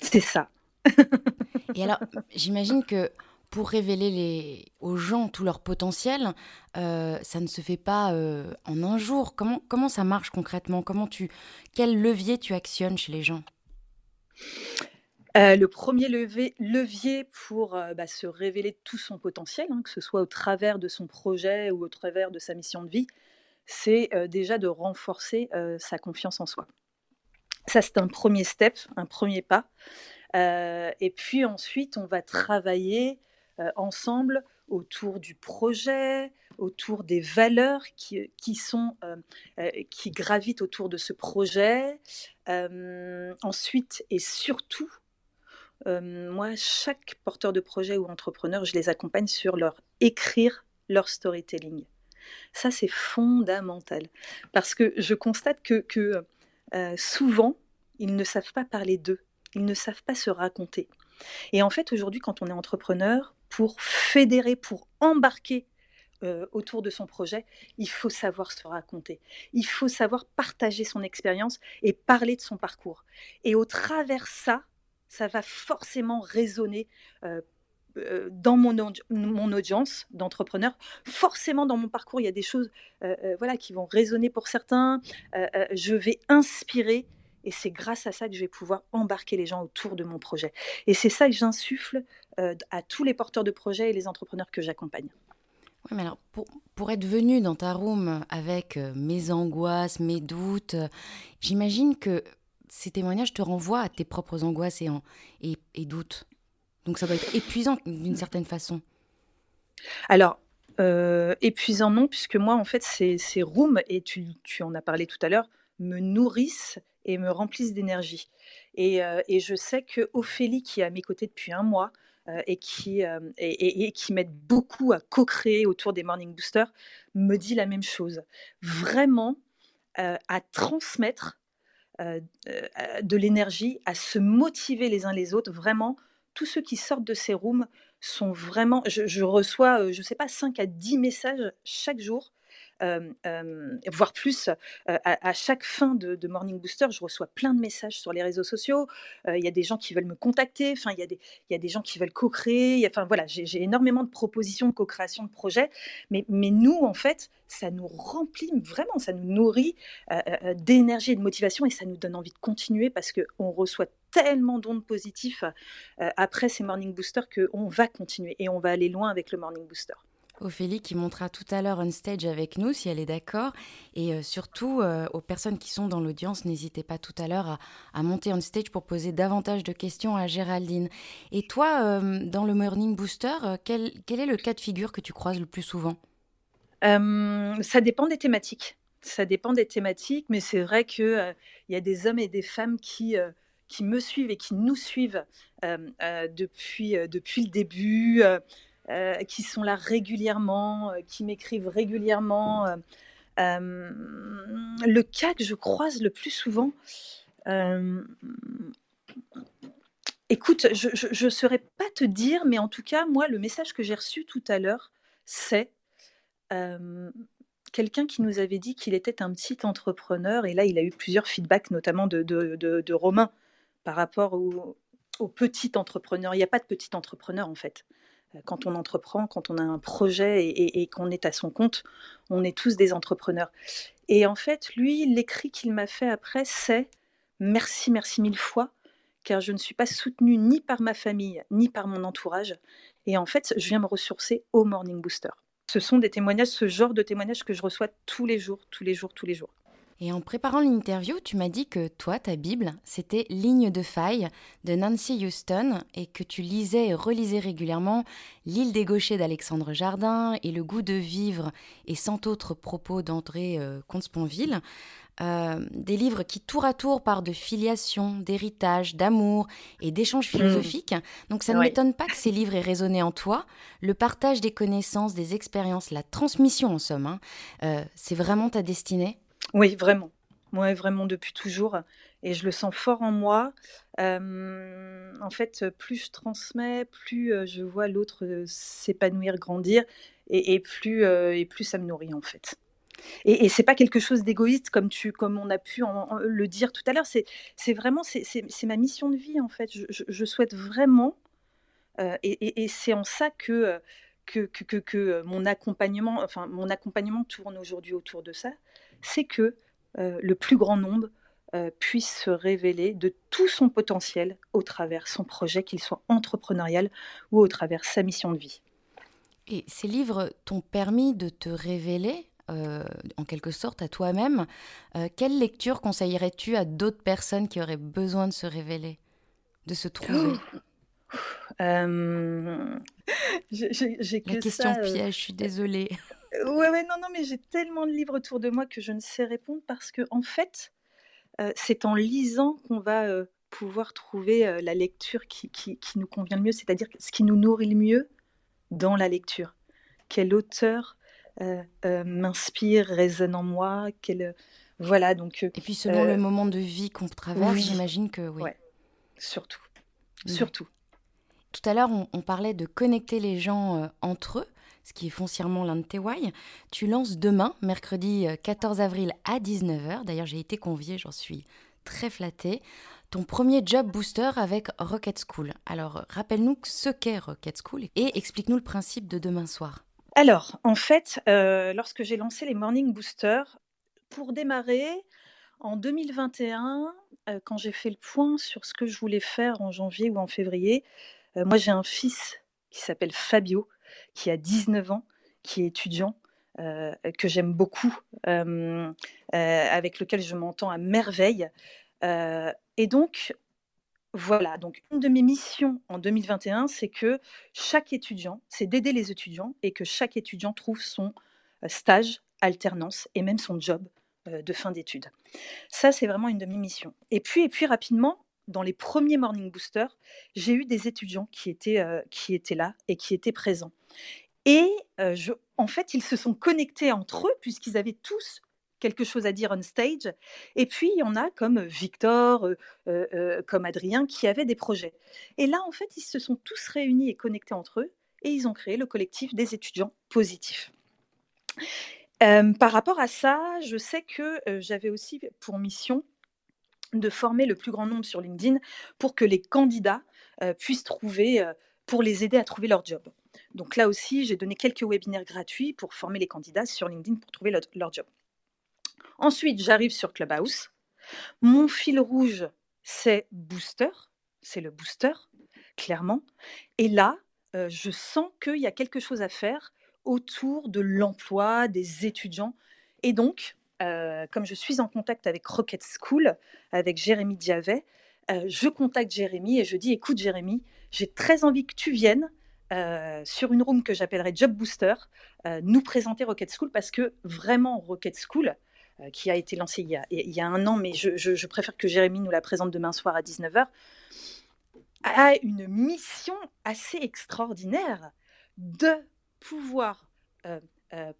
C'est ça. Et alors, j'imagine que pour révéler les... aux gens tout leur potentiel, euh, ça ne se fait pas euh, en un jour. Comment, comment ça marche concrètement? Comment tu... Quel levier tu actionnes chez les gens? Le premier levier pour bah, se révéler tout son potentiel, hein, que ce soit au travers de son projet ou au travers de sa mission de vie, c'est déjà de renforcer sa confiance en soi. Ça, c'est un premier step, un premier pas. et puis ensuite, on va travailler ensemble autour du projet, autour des valeurs qui, qui sont, qui gravitent autour de ce projet. ensuite et surtout, moi, chaque porteur de projet ou entrepreneur, je les accompagne sur leur écrire leur storytelling. Ça, c'est fondamental. Parce que je constate que souvent, ils ne savent pas parler d'eux. Ils ne savent pas se raconter. Et en fait, aujourd'hui, quand on est entrepreneur, pour fédérer, pour embarquer autour de son projet, il faut savoir se raconter. Il faut savoir partager son expérience et parler de son parcours. Et au travers ça, ça va forcément résonner euh, dans mon, mon audience d'entrepreneurs. Forcément, dans mon parcours, il y a des choses euh, euh, voilà, qui vont résonner pour certains. je vais inspirer. Et c'est grâce à ça que je vais pouvoir embarquer les gens autour de mon projet. Et c'est ça que j'insuffle à tous les porteurs de projets et les entrepreneurs que j'accompagne. Oui, mais alors, pour, être venu dans ta room avec mes angoisses, mes doutes, j'imagine que ces témoignages te renvoient à tes propres angoisses et, et doutes. Donc ça doit être épuisant d'une certaine façon. Alors, euh, épuisant non, puisque moi, en fait, ces, rooms, et tu, tu, en as parlé tout à l'heure, me nourrissent et me remplissent d'énergie. Et, euh, et, je sais que Ophélie, qui est à mes côtés depuis un mois, euh, et qui, et, qui m'aide beaucoup à co-créer autour des Morning Boosters, me dit la même chose. Vraiment à transmettre de l'énergie, à se motiver les uns les autres, vraiment tous ceux qui sortent de ces rooms sont vraiment. Je, reçois, je ne sais pas, 5 à 10 messages chaque jour voire plus, à, chaque fin de, Morning Booster, je reçois plein de messages sur les réseaux sociaux. Il y a des gens qui veulent me contacter, enfin, il y, a des, gens qui veulent co-créer. Enfin, voilà, j'ai énormément de propositions de co-création de projets. Mais, nous, en fait, ça nous remplit vraiment, ça nous nourrit d'énergie et de motivation et ça nous donne envie de continuer parce qu'on reçoit tellement d'ondes positifs après ces Morning Boosters qu'on va continuer et on va aller loin avec le Morning Booster. Ophélie qui montera tout à l'heure on stage avec nous si elle est d'accord. Et euh, surtout, euh, aux personnes qui sont dans l'audience, n'hésitez pas tout à l'heure à, monter on stage pour poser davantage de questions à Géraldine. Et toi, euh, dans le Morning Booster, quel, quel, est le cas de figure que tu croises le plus souvent? Ça dépend des thématiques. Ça dépend des thématiques, mais c'est vrai qu'il il y a des hommes et des femmes qui qui me suivent et qui nous suivent depuis, depuis le début, qui sont là régulièrement, euh, qui m'écrivent régulièrement. Euh, le cas que je croise le plus souvent, écoute, je ne saurais pas te dire, mais en tout cas, moi, le message que j'ai reçu tout à l'heure, c'est quelqu'un qui nous avait dit qu'il était un petit entrepreneur, et là, il a eu plusieurs feedbacks, notamment de, de, Romain, par rapport au, au, petit entrepreneur. Il n'y a pas de petit entrepreneur, en fait quand on entreprend, quand on a un projet et, qu'on est à son compte, on est tous des entrepreneurs. Et en fait, lui, l'écrit qu'il m'a fait après, c'est merci, merci mille fois, car je ne suis pas soutenue ni par ma famille, ni par mon entourage. Et en fait, je viens me ressourcer au Morning Booster. Ce sont des témoignages, ce genre de témoignages que je reçois tous les jours, tous les jours, tous les jours. Et en préparant l'interview, tu m'as dit que toi, ta Bible, c'était Ligne de faille de Nancy Houston et que tu lisais et relisais régulièrement L'île des gauchers d'Alexandre Jardin et Le goût de vivre et cent autres propos d'André euh, Comte-Sponville. Euh, des livres qui tour à tour parlent de filiation, d'héritage, d'amour et d'échanges mmh. philosophiques. Donc ça ne m'étonne pas que ces livres aient résonné en toi. Le partage des connaissances, des expériences, la transmission en somme, hein. euh, c'est vraiment ta destinée oui, vraiment. Moi, vraiment depuis toujours. Et je le sens fort en moi. en fait, plus je transmets, plus je vois l'autre s'épanouir, grandir, et, plus, et plus ça me nourrit en fait. Et, et c'est pas quelque chose d'égoïste comme tu, comme on a pu le dire tout à l'heure. C'est, vraiment, c'est, ma mission de vie en fait. Je, souhaite vraiment, et, c'est en ça que que, que, que, mon accompagnement, enfin mon accompagnement tourne aujourd'hui autour de ça c'est que le plus grand nombre puisse se révéler de tout son potentiel au travers son projet, qu'il soit entrepreneurial ou au travers sa mission de vie. Et ces livres t'ont permis de te révéler en quelque sorte à toi-même. quelle lecture conseillerais-tu à d'autres personnes qui auraient besoin de se révéler, de se trouver? Euh, j'ai La question euh, piège, je suis désolée. Ouais, ouais, non, non, mais j'ai tellement de livres autour de moi que je ne sais répondre parce que, en fait, euh, c'est en lisant qu'on va pouvoir trouver la lecture qui, qui, qui, nous convient le mieux, c'est-à-dire ce qui nous nourrit le mieux dans la lecture. Quel auteur m'inspire, résonne en moi, quel, voilà, donc... Et puis selon le moment de vie qu'on traverse, j'imagine que oui. Ouais, surtout, surtout. Tout à l'heure, on, parlait de connecter les gens euh, entre eux, ce qui est foncièrement l'un de tes why. Tu lances demain, mercredi 14 euh, avril à 19h. D'ailleurs, j'ai été conviée, j'en suis très flattée. Ton premier job booster avec Rocket School. Alors, rappelle-nous ce qu'est Rocket School et explique-nous le principe de demain soir. Alors, en fait, euh, lorsque j'ai lancé les Morning Boosters, pour démarrer, en 2021, quand j'ai fait le point sur ce que je voulais faire en janvier ou en février, euh, moi, j'ai un fils qui s'appelle Fabio, qui a 19 ans, qui est étudiant, euh, que j'aime beaucoup, euh, avec lequel je m'entends à merveille. et donc, voilà, donc une de mes missions en 2021, c'est que chaque étudiant, c'est d'aider les étudiants et que chaque étudiant trouve son stage, alternance et même son job de fin d'études. Ça, c'est vraiment une de mes missions. Et puis, et puis rapidement, dans les premiers Morning Boosters, j'ai eu des étudiants qui étaient, euh, qui étaient là et qui étaient présents. Et euh, en fait, ils se sont connectés entre eux puisqu'ils avaient tous quelque chose à dire on stage. Et puis, il y en a comme Victor, euh, comme Adrien, qui avaient des projets. Et là, en fait, ils se sont tous réunis et connectés entre eux et ils ont créé le collectif des étudiants positifs. par rapport à ça, je sais que j'avais aussi pour mission de former le plus grand nombre sur LinkedIn pour que les candidats euh, puissent trouver, euh, pour les aider à trouver leur job. Donc là aussi, j'ai donné quelques webinaires gratuits pour former les candidats sur LinkedIn pour trouver leur, job. Ensuite, j'arrive sur Clubhouse. Mon fil rouge, c'est Booster. C'est le booster, clairement. Et là, euh, je sens qu'il y a quelque chose à faire autour de l'emploi des étudiants. Et donc, euh, comme je suis en contact avec Rocket School, avec Jérémy Diavet, euh, je contacte Jérémy et je dis écoute Jérémy, j'ai très envie que tu viennes euh, sur une room que j'appellerai Job Booster, nous présenter Rocket School parce que vraiment Rocket School, qui a été lancé il y a, un an, mais je, je, préfère que Jérémy nous la présente demain soir à 19h, a une mission assez extraordinaire de pouvoir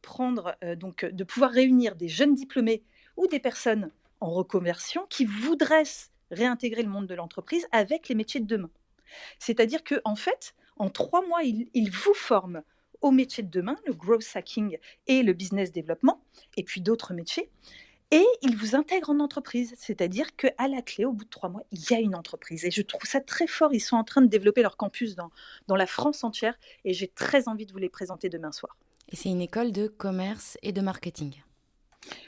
prendre, euh, donc de pouvoir réunir des jeunes diplômés ou des personnes en reconversion qui voudraient réintégrer le monde de l'entreprise avec les métiers de demain. C'est-à-dire que en fait, en trois mois, ils, vous forment au métier de demain, le growth hacking et le business développement, et puis d'autres métiers. Et ils vous intègrent en entreprise, c'est-à-dire qu'à la clé, au bout de trois mois, il y a une entreprise. Et je trouve ça très fort. Ils sont en train de développer leur campus dans la France entière, et j'ai très envie de vous les présenter demain soir. Et c'est une école de commerce et de marketing.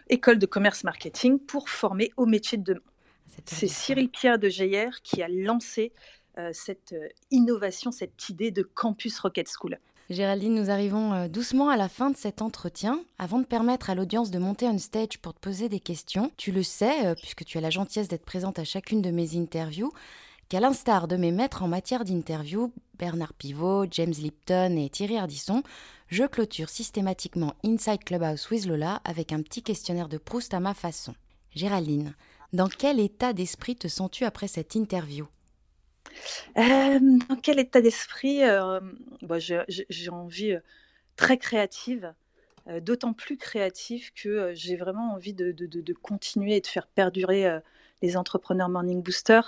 École de commerce marketing pour former au métier de demain. C'est Cyril Pierre de Geyer qui a lancé euh, cette euh, innovation, cette idée de campus Rocket School. Géraldine, nous arrivons euh, doucement à la fin de cet entretien. Avant de permettre à l'audience de monter on stage pour te poser des questions, tu le sais, puisque tu as la gentillesse d'être présente à chacune de mes interviews, qu'à l'instar de mes maîtres en matière d'interview, Bernard Pivot, James Lipton et Thierry Ardisson, je clôture systématiquement Inside Clubhouse with Lola avec un petit questionnaire de Proust à ma façon. Géraldine, dans quel état d'esprit te sens-tu après cette interview? Euh, Dans quel état d'esprit euh, bah, J'ai envie euh, très créative, d'autant plus créative que j'ai vraiment envie de, de, continuer et de faire perdurer les entrepreneurs Morning Booster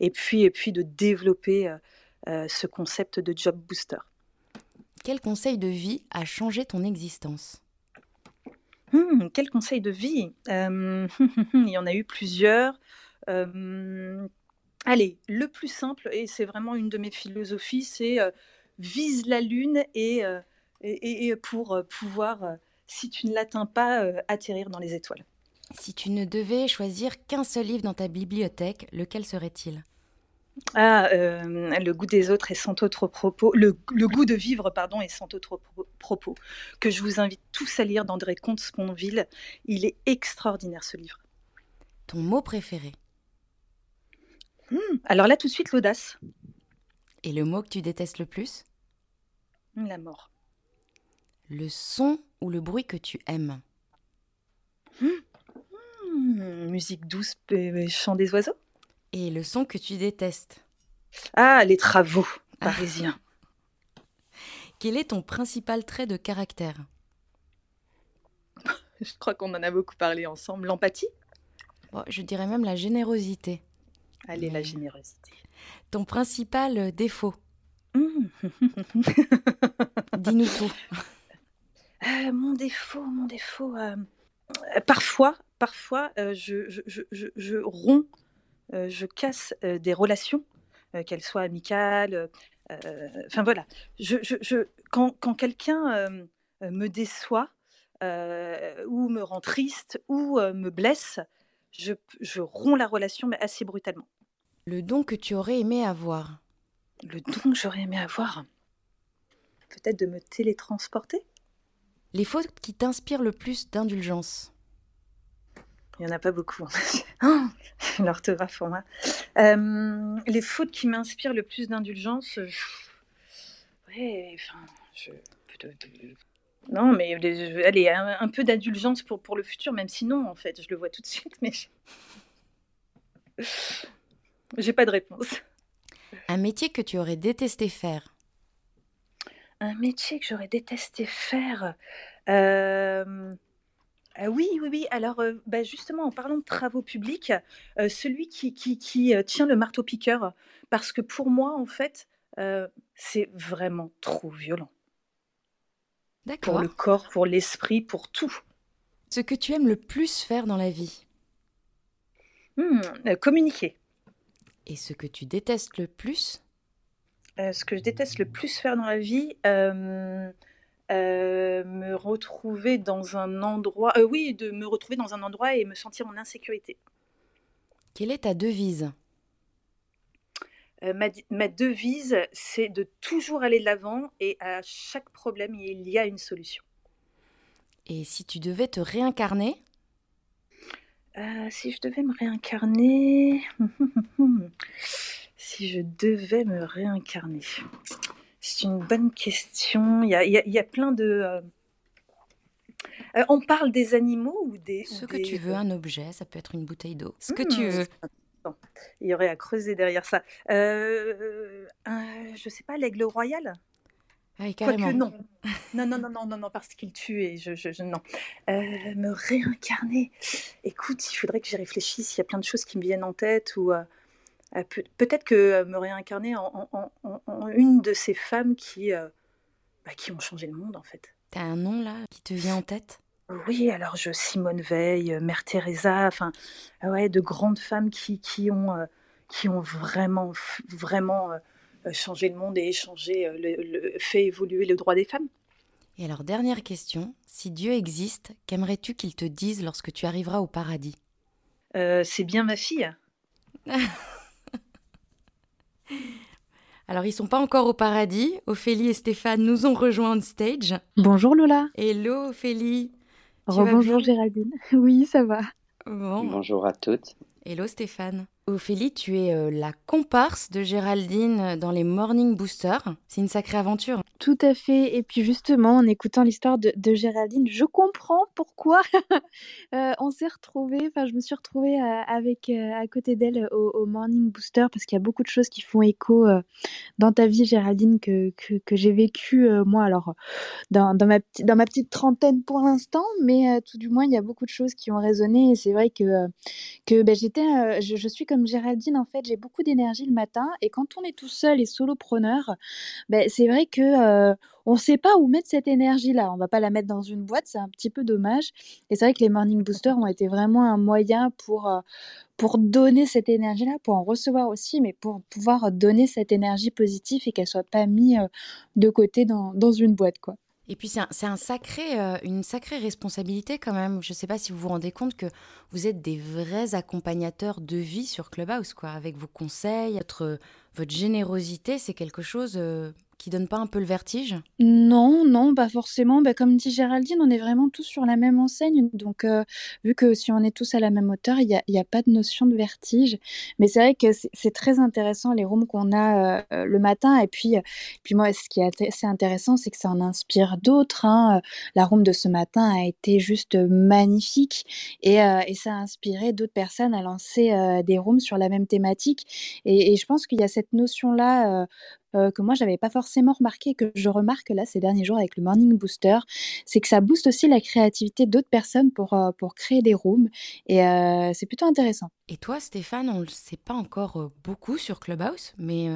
et puis, et puis de développer ce concept de Job Booster. Quel conseil de vie a changé ton existence? Hmm, Quel conseil de vie? Euh, Il y en a eu plusieurs. Euh, allez, le plus simple, et c'est vraiment une de mes philosophies, c'est euh, vise la lune et, et, pour pouvoir, si tu ne l'atteins pas, atterrir dans les étoiles. Si tu ne devais choisir qu'un seul livre dans ta bibliothèque, lequel serait-il? Ah, euh, le goût des autres et sans autre propos, le, goût de vivre, pardon, et sans autre propos, que je vous invite tous à lire d'André Comte-Sponville. Il est extraordinaire ce livre. Ton mot préféré? Hmm, Alors là, tout de suite, l'audace. Et le mot que tu détestes le plus? La mort. Le son ou le bruit que tu aimes? Hmm, hmm, Musique douce, chant des oiseaux et le son que tu détestes Ah, les travaux parisiens. Quel est ton principal trait de caractère? Je crois qu'on en a beaucoup parlé ensemble. L'empathie? Je dirais même la générosité. Allez, la générosité. Ton principal euh, défaut? Mmh. Dis-nous tout. Euh, mon défaut, mon défaut. Euh, parfois, parfois, je, je, je, je romps euh, je casse euh, des relations, euh, qu'elles soient amicales. Enfin voilà, quand, quelqu'un me déçoit ou me rend triste ou me blesse, je, je romps la relation, mais assez brutalement. Le don que tu aurais aimé avoir? Le don que j'aurais aimé avoir? Peut-être de me télétransporter? Les fautes qui t'inspirent le plus d'indulgence? Il n'y en a pas beaucoup. Hein. L'orthographe pour moi. Euh, les fautes qui m'inspirent le plus d'indulgence. Euh, ouais, enfin. Je... Non, mais allez, un, peu d'indulgence pour, pour le futur, même si non, en fait, je le vois tout de suite, mais. J'ai pas de réponse. Un métier que tu aurais détesté faire? Un métier que j'aurais détesté faire. Euh... Ah oui, oui, oui. Alors, euh, bah, justement, en parlant de travaux publics, euh, celui qui, qui, euh, tient le marteau-piqueur, parce que pour moi, en fait, c'est vraiment trop violent. Pour le corps, pour l'esprit, pour tout. Ce que tu aimes le plus faire dans la vie? Mmh, communiquer. Et ce que tu détestes le plus? Ce que je déteste le plus faire dans la vie, euh, me retrouver dans un endroit, euh, oui, de me retrouver dans un endroit et me sentir en insécurité. Quelle est ta devise? Euh, ma, devise, c'est de toujours aller de l'avant et à chaque problème, il y a une solution. Et si tu devais te réincarner? Si je devais me réincarner, si je devais me réincarner, c'est une bonne question. Il y a, plein de. Euh, euh, on parle des animaux ou des. Ce que tu veux, un objet, ça peut être une bouteille d'eau. Ce que tu hmm, veux. Il y aurait à creuser derrière ça. Euh, je sais pas, l'aigle royal? Ah, carrément. non. Non, non, non, non, non, non, parce qu'il tue et je, je, non. Euh, me réincarner. Écoute, il faudrait que j'y réfléchisse. Il y a plein de choses qui me viennent en tête ou. Euh, peut-être que euh, me réincarner en, une de ces femmes qui, euh, bah, qui ont changé le monde en fait. T'as un nom là qui te vient en tête? Oui, alors je Simone Veil, Mère Teresa, enfin ouais, de grandes femmes qui, qui ont qui ont vraiment vraiment changé le monde et changé le, fait évoluer le droit des femmes. Et alors dernière question, si Dieu existe, qu'aimerais-tu qu'il te dise lorsque tu arriveras au paradis? C'est bien ma fille. Alors, ils sont pas encore au paradis. Ophélie et Stéphane nous ont rejoints on stage. Bonjour Lola. Hello Ophélie. Bonjour Géraldine. Oui, ça va. Bonjour à toutes. Hello Stéphane. Ophélie, tu es euh, la comparse de Géraldine dans les Morning Boosters. C'est une sacrée aventure. Tout à fait. Et puis justement, en écoutant l'histoire de, Géraldine, je comprends pourquoi euh, on s'est retrouvés. Enfin, je me suis retrouvée euh, avec à côté d'elle au, Morning Booster parce qu'il y a beaucoup de choses qui font écho dans ta vie, Géraldine, que, que, j'ai vécu moi. Alors, dans, dans, ma petite trentaine pour l'instant, mais tout du moins, il y a beaucoup de choses qui ont résonné. Et c'est vrai que que ben, j'étais, je suis comme comme Géraldine, en fait, j'ai beaucoup d'énergie le matin et quand on est tout seul et solopreneur, ben, c'est vrai que euh, on ne sait pas où mettre cette énergie-là. On va pas la mettre dans une boîte, c'est un petit peu dommage. Et c'est vrai que les morning boosters ont été vraiment un moyen pour euh, pour donner cette énergie-là, pour en recevoir aussi, mais pour pouvoir donner cette énergie positive et qu'elle soit pas mise euh, de côté dans, dans une boîte, quoi. Et puis c'est un, sacré, euh, une sacrée responsabilité quand même. Je ne sais pas si vous vous rendez compte que vous êtes des vrais accompagnateurs de vie sur Clubhouse, quoi, avec vos conseils, votre, votre générosité, c'est quelque chose euh, qui donne pas un peu le vertige? Non, non, pas forcément. Bah, comme dit Géraldine, on est vraiment tous sur la même enseigne. Donc, euh, vu que si on est tous à la même hauteur, il n'y a, pas de notion de vertige. Mais c'est vrai que c'est très intéressant les rooms qu'on a euh, le matin. Et puis, puis moi, ce qui est assez intéressant, c'est que ça en inspire d'autres. Hein. La room de ce matin a été juste magnifique et, euh, et ça a inspiré d'autres personnes à lancer des rooms sur la même thématique. Et, et je pense qu'il y a cette notion-là euh, que moi j'avais pas forcément remarqué que je remarque là ces derniers jours avec le Morning Booster, c'est que ça booste aussi la créativité d'autres personnes pour, euh, pour créer des rooms et euh, c'est plutôt intéressant. Et toi Stéphane, on ne le sait pas encore beaucoup sur Clubhouse, mais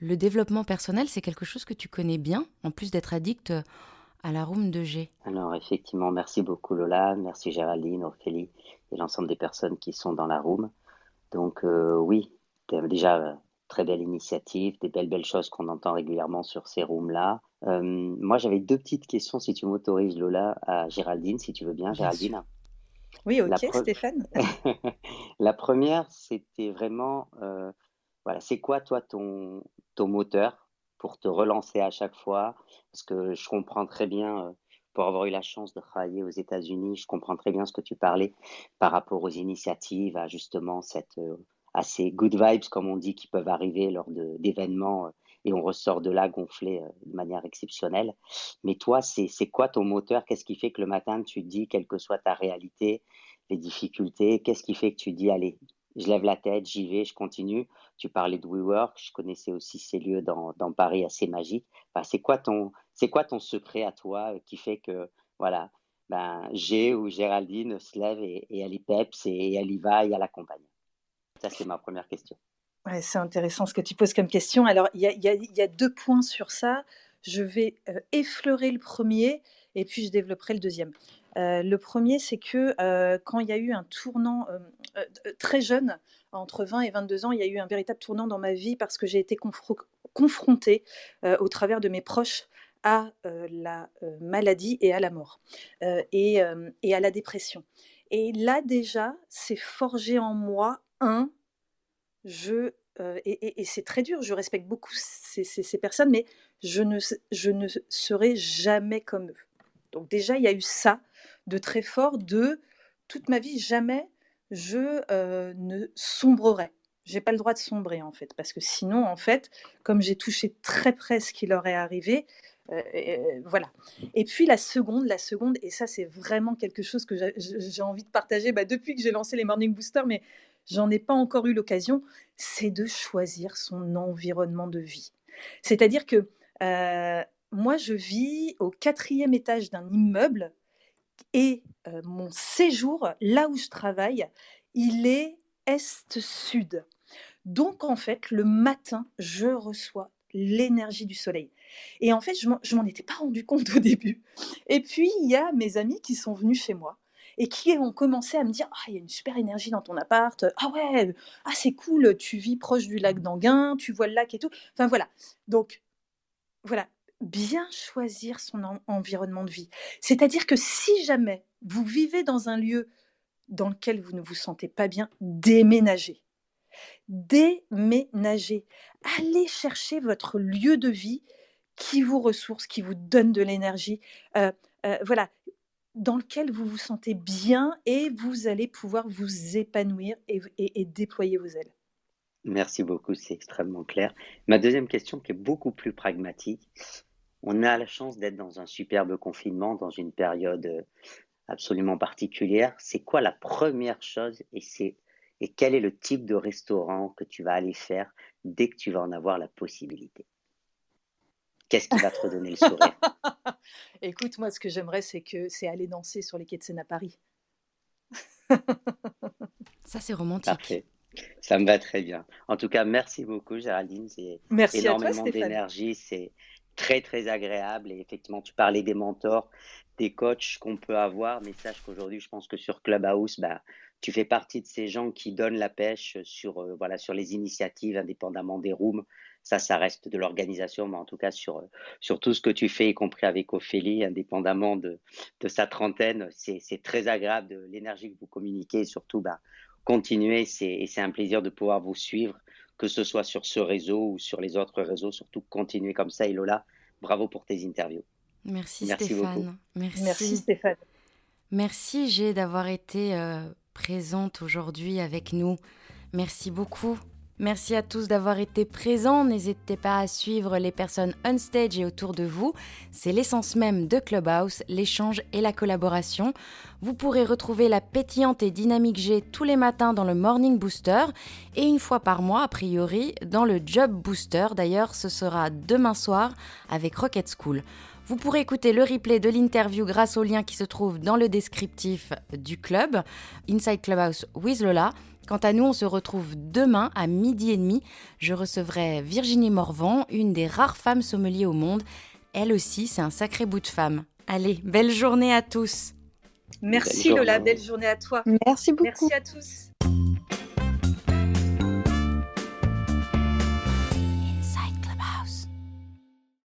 le développement personnel c'est quelque chose que tu connais bien, en plus d'être addict à la room de G. Alors effectivement, merci beaucoup Lola, merci Géraldine, Ophélie et l'ensemble des personnes qui sont dans la room. Donc oui, déjà très belle initiative, des belles belles choses qu'on entend régulièrement sur ces rooms-là. Euh, moi, j'avais deux petites questions, si tu m'autorises, Lola, à Géraldine, si tu veux bien, Géraldine. Oui, ok, Stéphane. la première, c'était vraiment, euh, voilà, c'est quoi toi ton, ton moteur pour te relancer à chaque fois? Parce que je comprends très bien, euh, pour avoir eu la chance de travailler aux États-Unis, je comprends très bien ce que tu parlais par rapport aux initiatives, à justement cette assez good vibes, comme on dit, qui peuvent arriver lors d'événements euh, et on ressort de là gonflé euh, de manière exceptionnelle. Mais toi, c'est quoi ton moteur? Qu'est-ce qui fait que le matin, tu te dis, quelle que soit ta réalité, les difficultés, qu'est-ce qui fait que tu dis, allez, je lève la tête, j'y vais, je continue? Tu parlais de WeWork, je connaissais aussi ces lieux dans, dans Paris assez magiques. Enfin, c'est quoi ton quoi ton secret à toi euh, qui fait que voilà, ben G ou Géraldine se lève et, et elle y peps et elle y va et elle accompagne? Ça, c'est ma première question. C'est intéressant ce que tu poses comme question. Alors, il y, a, deux points sur ça. Je vais euh, effleurer le premier et puis je développerai le deuxième. Euh, le premier, c'est que euh, quand il y a eu un tournant très jeune, entre 20 et 22 ans, il y a eu un véritable tournant dans ma vie parce que j'ai été confrontée au travers de mes proches à la maladie et à la mort et à la dépression. Et là déjà, c'est forgé en moi un, je euh, et, c'est très dur, je respecte beaucoup ces, personnes, mais je ne, je ne serai jamais comme eux. Donc déjà, il y a eu ça de très fort, de toute ma vie, jamais je euh, ne sombrerai. J'ai pas le droit de sombrer en fait, parce que sinon, en fait, comme j'ai touché très près ce qui leur est arrivé, euh, voilà. Et puis la seconde, la seconde, et ça c'est vraiment quelque chose que j'ai envie de partager bah, depuis que j'ai lancé les Morning Boosters, mais j'en ai pas encore eu l'occasion, c'est de choisir son environnement de vie. C'est-à-dire que euh, moi, je vis au quatrième étage d'un immeuble et euh, mon séjour, là où je travaille, il est est-sud. Donc, en fait, le matin, je reçois l'énergie du soleil. Et en fait, je m'en étais pas rendu compte au début. Et puis, il y a mes amis qui sont venus chez moi et qui ont commencé à me dire Ah, il y a une super énergie dans ton appart. Ah ouais, ah, c'est cool, tu vis proche du lac d'Anguin, tu vois le lac et tout. Enfin voilà. Donc, voilà, bien choisir son environnement de vie. C'est-à-dire que si jamais vous vivez dans un lieu dans lequel vous ne vous sentez pas bien, déménagez. Déménagez. Allez chercher votre lieu de vie qui vous ressource, qui vous donne de l'énergie. Euh, euh, voilà, dans lequel vous vous sentez bien et vous allez pouvoir vous épanouir et, déployer vos ailes. Merci beaucoup, c'est extrêmement clair. Ma deuxième question qui est beaucoup plus pragmatique. On a la chance d'être dans un superbe confinement, dans une période euh, absolument particulière. C'est quoi la première chose et, c'est, et quel est le type de restaurant que tu vas aller faire dès que tu vas en avoir la possibilité? Qu'est-ce qui va te redonner le sourire? Écoute, moi, ce que j'aimerais, c'est que c'est aller danser sur les quais de Seine à Paris. Ça, c'est romantique. Parfait. Ça me va très bien. En tout cas, merci beaucoup, Géraldine. C'est énormément d'énergie. C'est très, très agréable. Et effectivement, tu parlais des mentors, des coachs qu'on peut avoir. Mais sache qu'aujourd'hui, je pense que sur Clubhouse, bah, tu fais partie de ces gens qui donnent la pêche sur, euh, voilà, sur les initiatives, indépendamment des rooms. Ça, ça reste de l'organisation, mais en tout cas sur, sur tout ce que tu fais, y compris avec Ophélie, indépendamment de, de sa trentaine, c'est très agréable de l'énergie que vous communiquez et surtout, bah, continuez, et c'est un plaisir de pouvoir vous suivre, que ce soit sur ce réseau ou sur les autres réseaux, surtout continuez comme ça. Et Lola, bravo pour tes interviews. Merci, Stéphane. Merci. Merci Stéphane. Merci G d'avoir été euh, présente aujourd'hui avec nous. Merci beaucoup. Merci à tous d'avoir été présents. N'hésitez pas à suivre les personnes on stage et autour de vous. C'est l'essence même de Clubhouse, l'échange et la collaboration. Vous pourrez retrouver la pétillante et dynamique G tous les matins dans le Morning Booster et une fois par mois, a priori, dans le Job Booster. D'ailleurs, ce sera demain soir avec Rocket School. Vous pourrez écouter le replay de l'interview grâce au lien qui se trouve dans le descriptif du club, Inside Clubhouse with Lola. Quant à nous, on se retrouve demain à midi et demi. Je recevrai Virginie Morvan, une des rares femmes sommeliers au monde. Elle aussi, c'est un sacré bout de femme. Allez, belle journée à tous. Merci Lola, belle journée à toi. Merci beaucoup. Merci à tous.